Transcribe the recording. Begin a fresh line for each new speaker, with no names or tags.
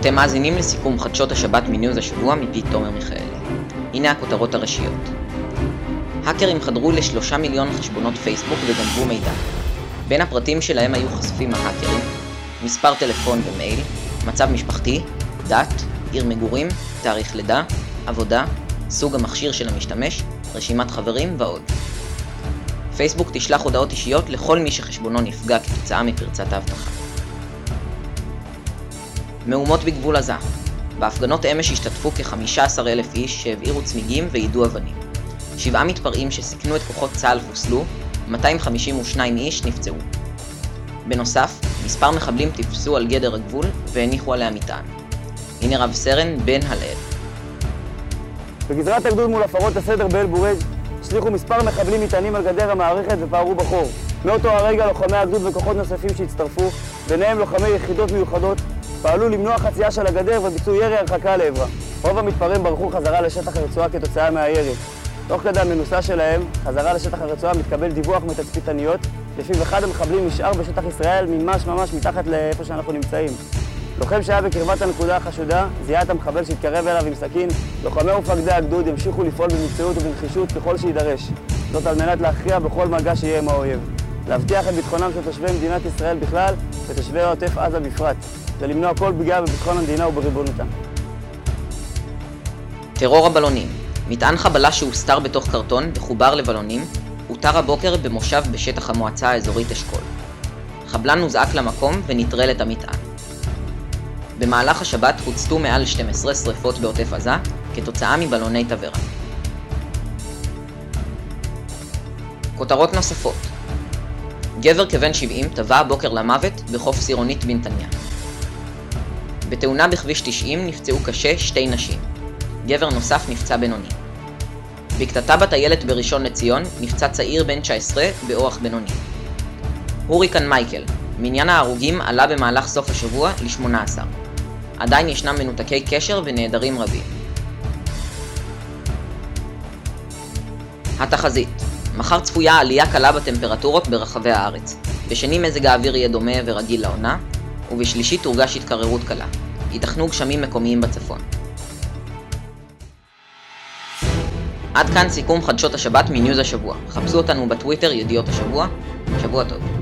אתם מאזינים לסיכום חדשות השבת מניוז השבוע מפי תומר מיכאלי. הנה הכותרות הראשיות. האקרים חדרו לשלושה מיליון חשבונות פייסבוק וגנבו מידע. בין הפרטים שלהם היו חשופים ההאקרים, מספר טלפון ומייל, מצב משפחתי, דת, עיר מגורים, תאריך לידה, עבודה, סוג המכשיר של המשתמש, רשימת חברים ועוד. פייסבוק תשלח הודעות אישיות לכל מי שחשבונו נפגע כתוצאה מפרצת האבטחה. מהומות בגבול עזה בהפגנות אמש השתתפו כ-15 אלף איש שהבעירו צמיגים ויידו אבנים. שבעה מתפרעים שסיכנו את כוחות צה"ל חוסלו, 252 איש נפצעו. בנוסף, מספר מחבלים טיפסו על גדר הגבול והניחו עליה מטען. הנה רב סרן בן הלאל.
בגזרת הגדוד מול הפרות הסדר באל-בורג' הצליחו מספר מחבלים מטענים על גדר המערכת ופערו בחור. מאותו הרגע לוחמי הגדוד וכוחות נוספים שהצטרפו, ביניהם לוחמי יחידות מיוחדות, פעלו למנוע חצייה של הגדר וביצעו ירי הרחקה לעברה. רוב המתפרעים ברחו חזרה לשטח הרצועה כתוצאה מהירי. תוך כדי המנוסה שלהם, חזרה לשטח הרצועה מתקבל דיווח מתצפיתניות, לפיו אחד המחבלים נשאר בשטח ישראל ממש ממש מתחת לאיפה שאנחנו נמצאים. לוחם שהיה בקרבת הנקודה החשודה, זיהה את המחבל שהתקרב אליו עם סכין. לוחמי ומפקדי הגדוד ימשיכו לפעול במקצועיות ובנחישות ככל שיידרש. זאת על מנת להכריע בכל מגע שיהיה עם האויב. להבטיח את ביטחונם של תושבי מדינת ישראל בכלל ותושבי עוטף עזה בפרט. ולמנוע כל פגיעה בביטחון המדינה ובריבונותה.
טרור הבלונים מטען חבלה שהוסתר בתוך קרטון וחובר לבלונים, אותר הבוקר במושב בשטח המועצה האזורית אשכול. חבלן הוזעק למקום ונטרל את המטען. במהלך השבת הוצתו מעל 12 שרפות בעוטף עזה כתוצאה מבלוני תבערה. כותרות נוספות גבר כבן 70 טבע הבוקר למוות בחוף סירונית בנתניה. בתאונה בכביש 90 נפצעו קשה שתי נשים. גבר נוסף נפצע בינוני. בקטטה בטיילת בראשון לציון נפצע צעיר בן 19 באורח בינוני. הוריקן מייקל, מניין ההרוגים עלה במהלך סוף השבוע ל-18. עדיין ישנם מנותקי קשר ונעדרים רבים. התחזית מחר צפויה עלייה קלה בטמפרטורות ברחבי הארץ. בשני מזג האוויר יהיה דומה ורגיל לעונה, ובשלישי תורגש התקררות קלה. ייתכנו גשמים מקומיים בצפון. עד כאן סיכום חדשות השבת מניוז השבוע. חפשו אותנו בטוויטר ידיעות השבוע. שבוע טוב.